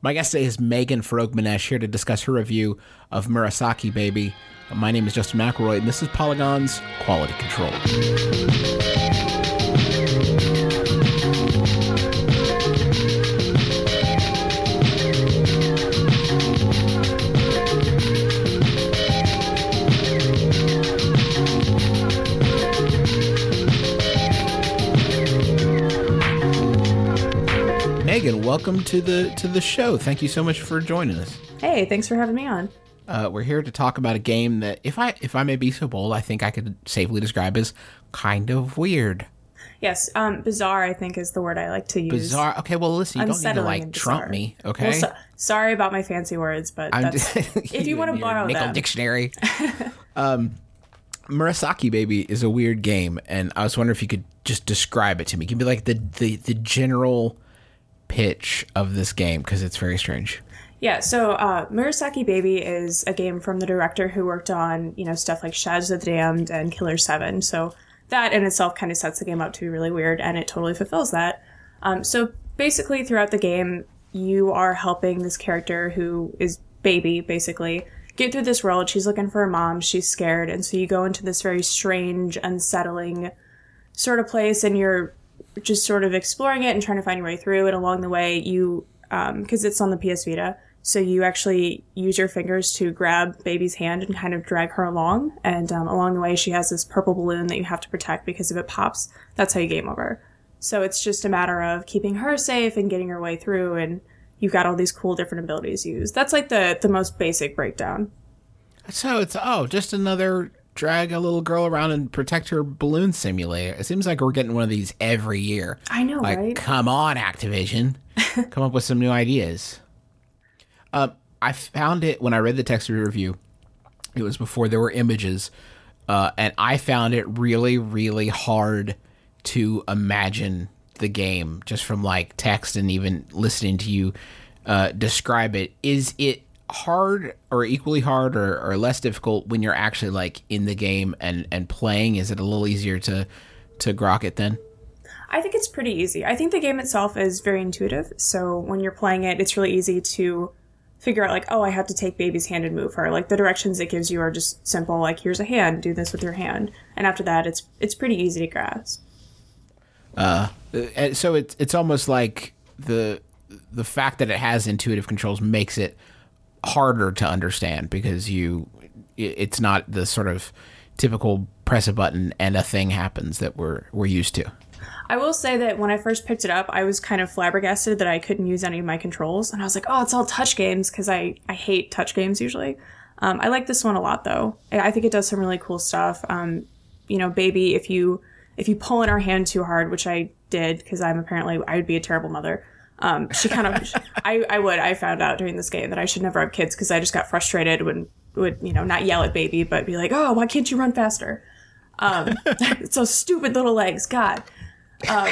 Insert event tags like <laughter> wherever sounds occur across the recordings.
My guest today is Megan Farokhmanesh here to discuss her review of Murasaki Baby. My name is Justin McElroy, and this is Polygon's Quality Control. Megan, welcome to the to the show. Thank you so much for joining us. Hey, thanks for having me on. Uh, we're here to talk about a game that, if I if I may be so bold, I think I could safely describe as kind of weird. Yes, um, bizarre. I think is the word I like to use. Bizarre. Okay, well, listen, you don't need to like trump me. Okay, Well, so- sorry about my fancy words, but that's, just- <laughs> if you want to borrow nickel them, dictionary. <laughs> um, Murasaki Baby is a weird game, and I was wondering if you could just describe it to me. Give me like the the, the general pitch of this game because it's very strange. yeah. So, uh, Murasaki Baby is a game from the director who worked on you know stuff like Shadows of the Damned and Killer Seven. So that in itself kind of sets the game up to be really weird, and it totally fulfills that. Um, so basically, throughout the game, you are helping this character who is baby, basically, get through this world. She's looking for her mom. She's scared, and so you go into this very strange, unsettling sort of place, and you're just sort of exploring it and trying to find your way through. And along the way, you because it's on the PS Vita, so you actually use your fingers to grab baby's hand and kind of drag her along. And um, along the way, she has this purple balloon that you have to protect because if it pops, that's how you game over. So it's just a matter of keeping her safe and getting her way through, and you've got all these cool different abilities used. That's like the the most basic breakdown. So it's oh, just another drag a little girl around and protect her balloon simulator. It seems like we're getting one of these every year. I know, Like, right? come on, Activision, <laughs> come up with some new ideas. Uh, I found it when I read the text review. It was before there were images, uh, and I found it really, really hard to imagine the game just from like text and even listening to you uh, describe it. Is it hard or equally hard or, or less difficult when you're actually like in the game and and playing? Is it a little easier to to grok it then? I think it's pretty easy. I think the game itself is very intuitive. So when you're playing it, it's really easy to figure out like, oh, I have to take baby's hand and move her. Like the directions it gives you are just simple. Like here's a hand, do this with your hand, and after that, it's it's pretty easy to grasp. Uh, so it's it's almost like the the fact that it has intuitive controls makes it harder to understand because you it's not the sort of typical press a button and a thing happens that we're we're used to. I will say that when I first picked it up, I was kind of flabbergasted that I couldn't use any of my controls, and I was like, oh, it's all touch games because I I hate touch games usually. Um, I like this one a lot though. I think it does some really cool stuff. Um, you know, baby, if you if you pull in her hand too hard, which I did because I'm apparently I would be a terrible mother. Um, she kind of I I would I found out during this game that I should never have kids because I just got frustrated when would you know not yell at baby but be like oh why can't you run faster? Um <laughs> those stupid little legs god. Um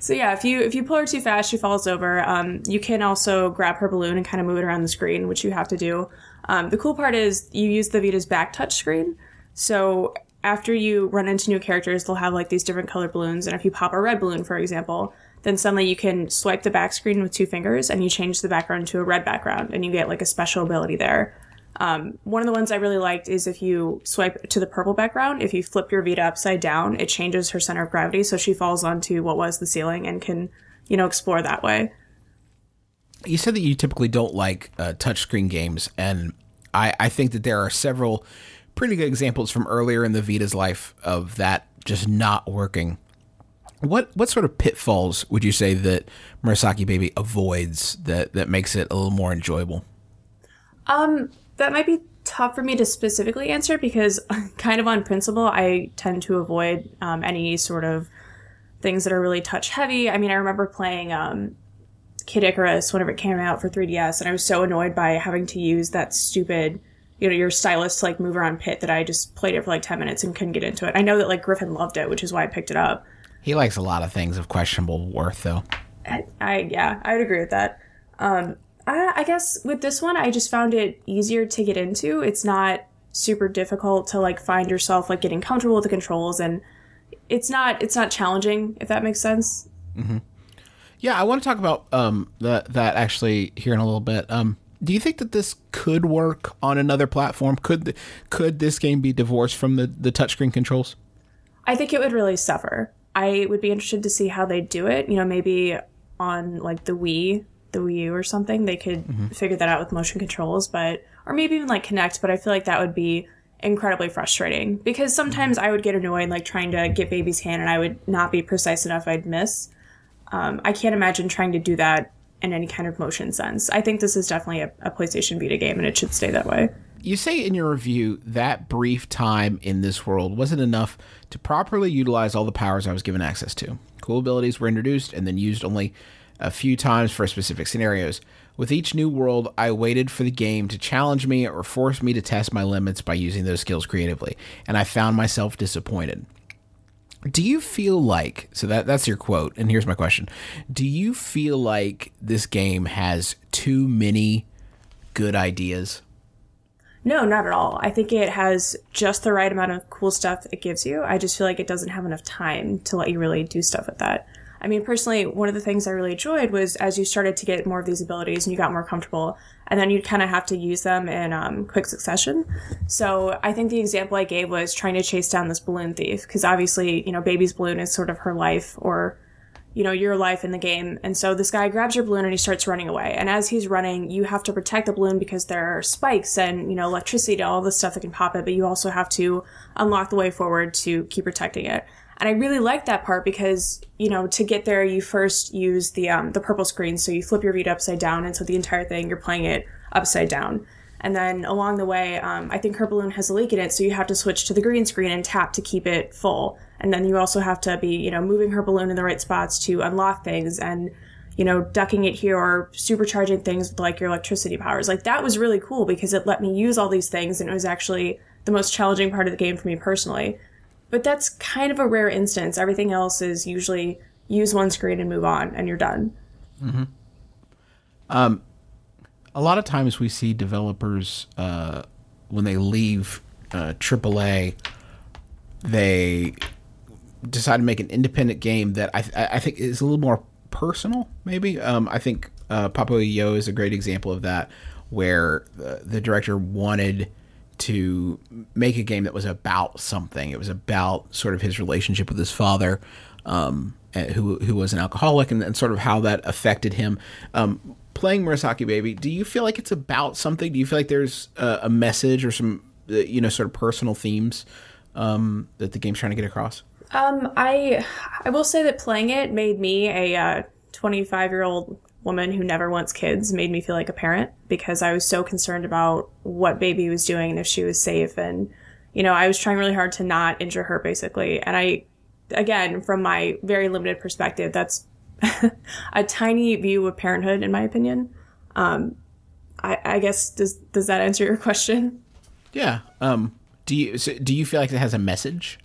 so yeah if you if you pull her too fast she falls over. Um you can also grab her balloon and kind of move it around the screen which you have to do. Um, the cool part is you use the vita's back touch screen. So after you run into new characters they'll have like these different colored balloons and if you pop a red balloon for example then suddenly you can swipe the back screen with two fingers and you change the background to a red background and you get like a special ability there um, one of the ones I really liked is if you swipe to the purple background, if you flip your Vita upside down, it changes her center of gravity so she falls onto what was the ceiling and can, you know, explore that way. You said that you typically don't like uh, touchscreen games, and I, I think that there are several pretty good examples from earlier in the Vita's life of that just not working. What what sort of pitfalls would you say that Murasaki Baby avoids that that makes it a little more enjoyable? Um, that might be tough for me to specifically answer because, <laughs> kind of on principle, I tend to avoid um, any sort of things that are really touch heavy. I mean, I remember playing um, Kid Icarus whenever it came out for 3DS, and I was so annoyed by having to use that stupid, you know, your stylus to like move around pit that I just played it for like 10 minutes and couldn't get into it. I know that like Griffin loved it, which is why I picked it up. He likes a lot of things of questionable worth, though. I, I yeah, I would agree with that. Um, I, I guess with this one, I just found it easier to get into. It's not super difficult to like find yourself like getting comfortable with the controls, and it's not it's not challenging if that makes sense. Yeah, I want to talk about um that that actually here in a little bit. Um, do you think that this could work on another platform? Could th- could this game be divorced from the the touchscreen controls? I think it would really suffer. I would be interested to see how they do it. You know, maybe on like the Wii, the Wii U or something, they could mm-hmm. figure that out with motion controls, but or maybe even like Kinect. But I feel like that would be incredibly frustrating because sometimes I would get annoyed like trying to get baby's hand and I would not be precise enough. I'd miss. Um, I can't imagine trying to do that in any kind of motion sense. I think this is definitely a, a PlayStation Vita game and it should stay that way. You say in your review that brief time in this world wasn't enough to properly utilize all the powers I was given access to. Cool abilities were introduced and then used only a few times for specific scenarios. With each new world, I waited for the game to challenge me or force me to test my limits by using those skills creatively, and I found myself disappointed. Do you feel like so that that's your quote and here's my question. Do you feel like this game has too many good ideas? No, not at all. I think it has just the right amount of cool stuff it gives you. I just feel like it doesn't have enough time to let you really do stuff with that. I mean, personally, one of the things I really enjoyed was as you started to get more of these abilities and you got more comfortable, and then you'd kind of have to use them in um, quick succession. So I think the example I gave was trying to chase down this balloon thief, because obviously, you know, baby's balloon is sort of her life or, you know, your life in the game. And so this guy grabs your balloon and he starts running away. And as he's running, you have to protect the balloon because there are spikes and, you know, electricity, and all the stuff that can pop it, but you also have to unlock the way forward to keep protecting it. And I really like that part because, you know, to get there, you first use the, um, the purple screen. So you flip your Vita upside down. And so the entire thing, you're playing it upside down. And then along the way, um, I think her balloon has a leak in it. So you have to switch to the green screen and tap to keep it full. And then you also have to be, you know, moving her balloon in the right spots to unlock things and, you know, ducking it here or supercharging things with like your electricity powers. Like that was really cool because it let me use all these things and it was actually the most challenging part of the game for me personally. But that's kind of a rare instance. Everything else is usually use one screen and move on, and you're done. Mm-hmm. Um, a lot of times we see developers uh, when they leave uh, AAA, they decide to make an independent game that I, I think is a little more personal. Maybe um, I think uh, Papo is a great example of that, where the, the director wanted to make a game that was about something. It was about sort of his relationship with his father, um, who who was an alcoholic, and, and, sort of how that affected him. Um, playing Murasaki Baby, do you feel like it's about something? Do you feel like there's a, a message or some uh, you know sort of personal themes um, that the game's trying to get across? Um, I I will say that playing it made me a 25 uh, year old woman who never wants kids made me feel like a parent because I was so concerned about what baby was doing and if she was safe. And, you know, I was trying really hard to not injure her basically. And I, again, from my very limited perspective, that's <laughs> a tiny view of parenthood, in my opinion. Um, I, I guess does does that answer your question? Yeah. Um, do you so do you feel like it has a message?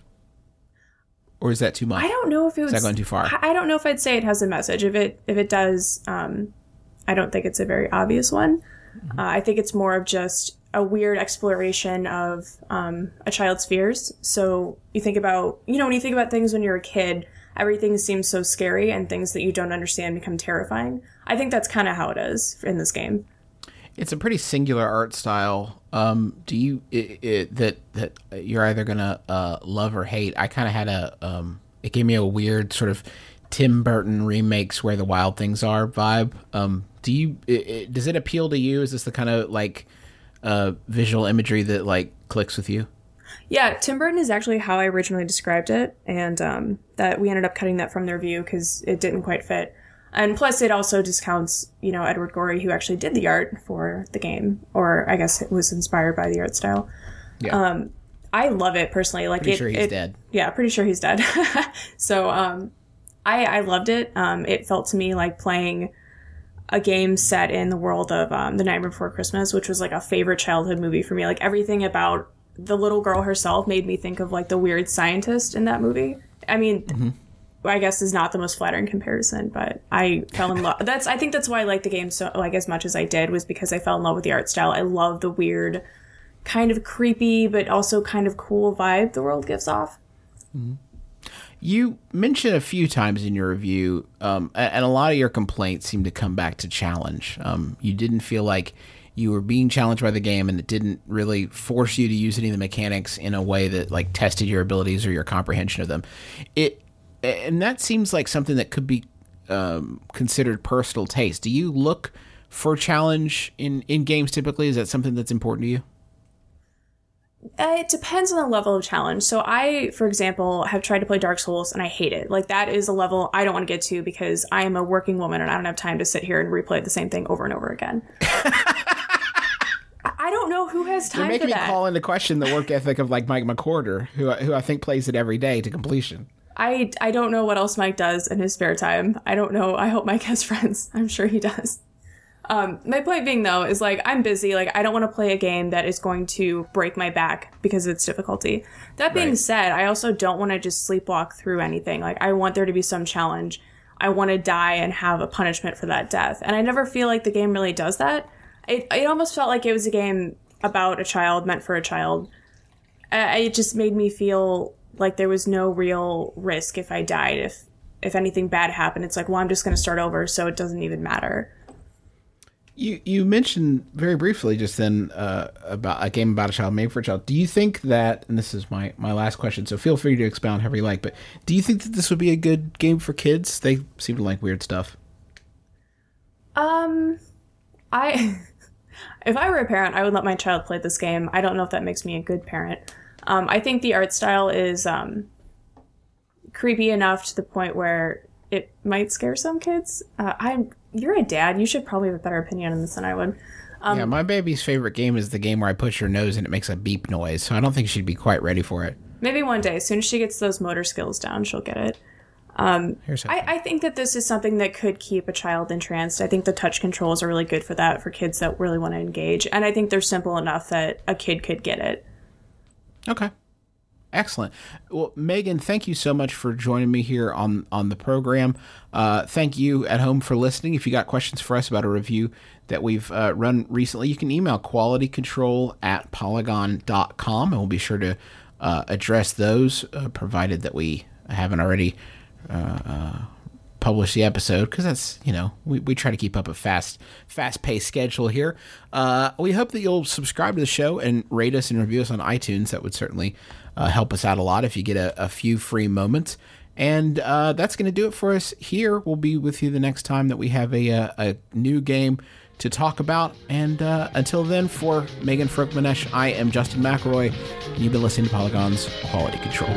Or is that too much? I don't know if it was is that going too far. I don't know if I'd say it has a message. If it if it does, um, I don't think it's a very obvious one. Mm-hmm. Uh, I think it's more of just a weird exploration of um, a child's fears. So you think about you know when you think about things when you're a kid, everything seems so scary, and things that you don't understand become terrifying. I think that's kind of how it is in this game. It's a pretty singular art style. Um, do you it, it, that that you're either gonna uh, love or hate? I kind of had a um, it gave me a weird sort of Tim Burton remakes where the wild things are vibe. Um, do you it, does it appeal to you? Is this the kind of like uh, visual imagery that like clicks with you? Yeah, Tim Burton is actually how I originally described it, and um, that we ended up cutting that from their view because it didn't quite fit. And plus, it also discounts, you know, Edward Gorey, who actually did the art for the game, or I guess it was inspired by the art style. Yeah. Um, I love it personally. Like, pretty it, sure he's it, dead. Yeah, pretty sure he's dead. <laughs> so, um, I, I loved it. Um, it felt to me like playing a game set in the world of um, The Night Before Christmas, which was like a favorite childhood movie for me. Like everything about the little girl herself made me think of like the weird scientist in that movie. I mean, mm-hmm. I guess is not the most flattering comparison, but I fell in love. That's I think that's why I liked the game so like as much as I did was because I fell in love with the art style. I love the weird, kind of creepy but also kind of cool vibe the world gives off. Mm-hmm. You mentioned a few times in your review, um, and a lot of your complaints seem to come back to challenge. Um, you didn't feel like you were being challenged by the game, and it didn't really force you to use any of the mechanics in a way that like tested your abilities or your comprehension of them. It and that seems like something that could be um, considered personal taste. Do you look for challenge in in games typically? Is that something that's important to you? Uh, it depends on the level of challenge. So I, for example, have tried to play Dark Souls and I hate it. Like that is a level I don't want to get to because I am a working woman and I don't have time to sit here and replay the same thing over and over again. <laughs> I don't know who has time You're making me that. call into question the work ethic of like Mike McWhertor, who who I think plays it every day to completion. I I don't know what else Mike does in his spare time. I don't know. I hope Mike <laughs> has friends. I'm sure he does. Um, my point being though is like I'm busy. Like I don't want to play a game that is going to break my back because of its difficulty. That being Right. said, I also don't want to just sleepwalk through anything. Like I want there to be some challenge. I want to die and have a punishment for that death. And I never feel like the game really does that. It it almost felt like it was a game about a child meant for a child. Uh, it just made me feel like there was no real risk if I died. If if anything bad happened, it's like, well, I'm just going to start over, so it doesn't even matter. You you mentioned very briefly just then uh, about a game about a child made for a child. Do you think that? And this is my my last question, so feel free to expound however you like. But do you think that this would be a good game for kids? They seem to like weird stuff. Um, I <laughs> if I were a parent, I would let my child play this game. I don't know if that makes me a good parent. Um, I think the art style is um, creepy enough to the point where it might scare some kids. Uh, I'm you're a dad. You should probably have a better opinion on this than I would. Um, yeah, my baby's favorite game is the game where I push her nose and it makes a beep noise. So I don't think she'd be quite ready for it. Maybe one day, as soon as she gets those motor skills down, she'll get it. Here's I, I think that this is something that could keep a child entranced. I think the touch controls are really good for that for kids that really want to engage, and I think they're simple enough that a kid could get it. Okay. Excellent. Well, Megan, thank you so much for joining me here on on the program. Uh, thank you at home for listening. If you got questions for us about a review that we've uh, run recently, you can email qualitycontrol at polygon.com and we'll be sure to uh, address those, uh, provided that we haven't already publish the episode because that's you know we, we try to keep up a fast fast paced schedule here. Uh, we hope that you'll subscribe to the show and rate us and review us on itunes. That would certainly uh, help us out a lot if you get a, a few free moments. And uh, that's going to do it for us here. We'll be with you the next time that we have a, a, a new game to talk about. And uh, until then for megan Farokhmanesh, i am justin mcelroy. And you've been listening to polygon's quality control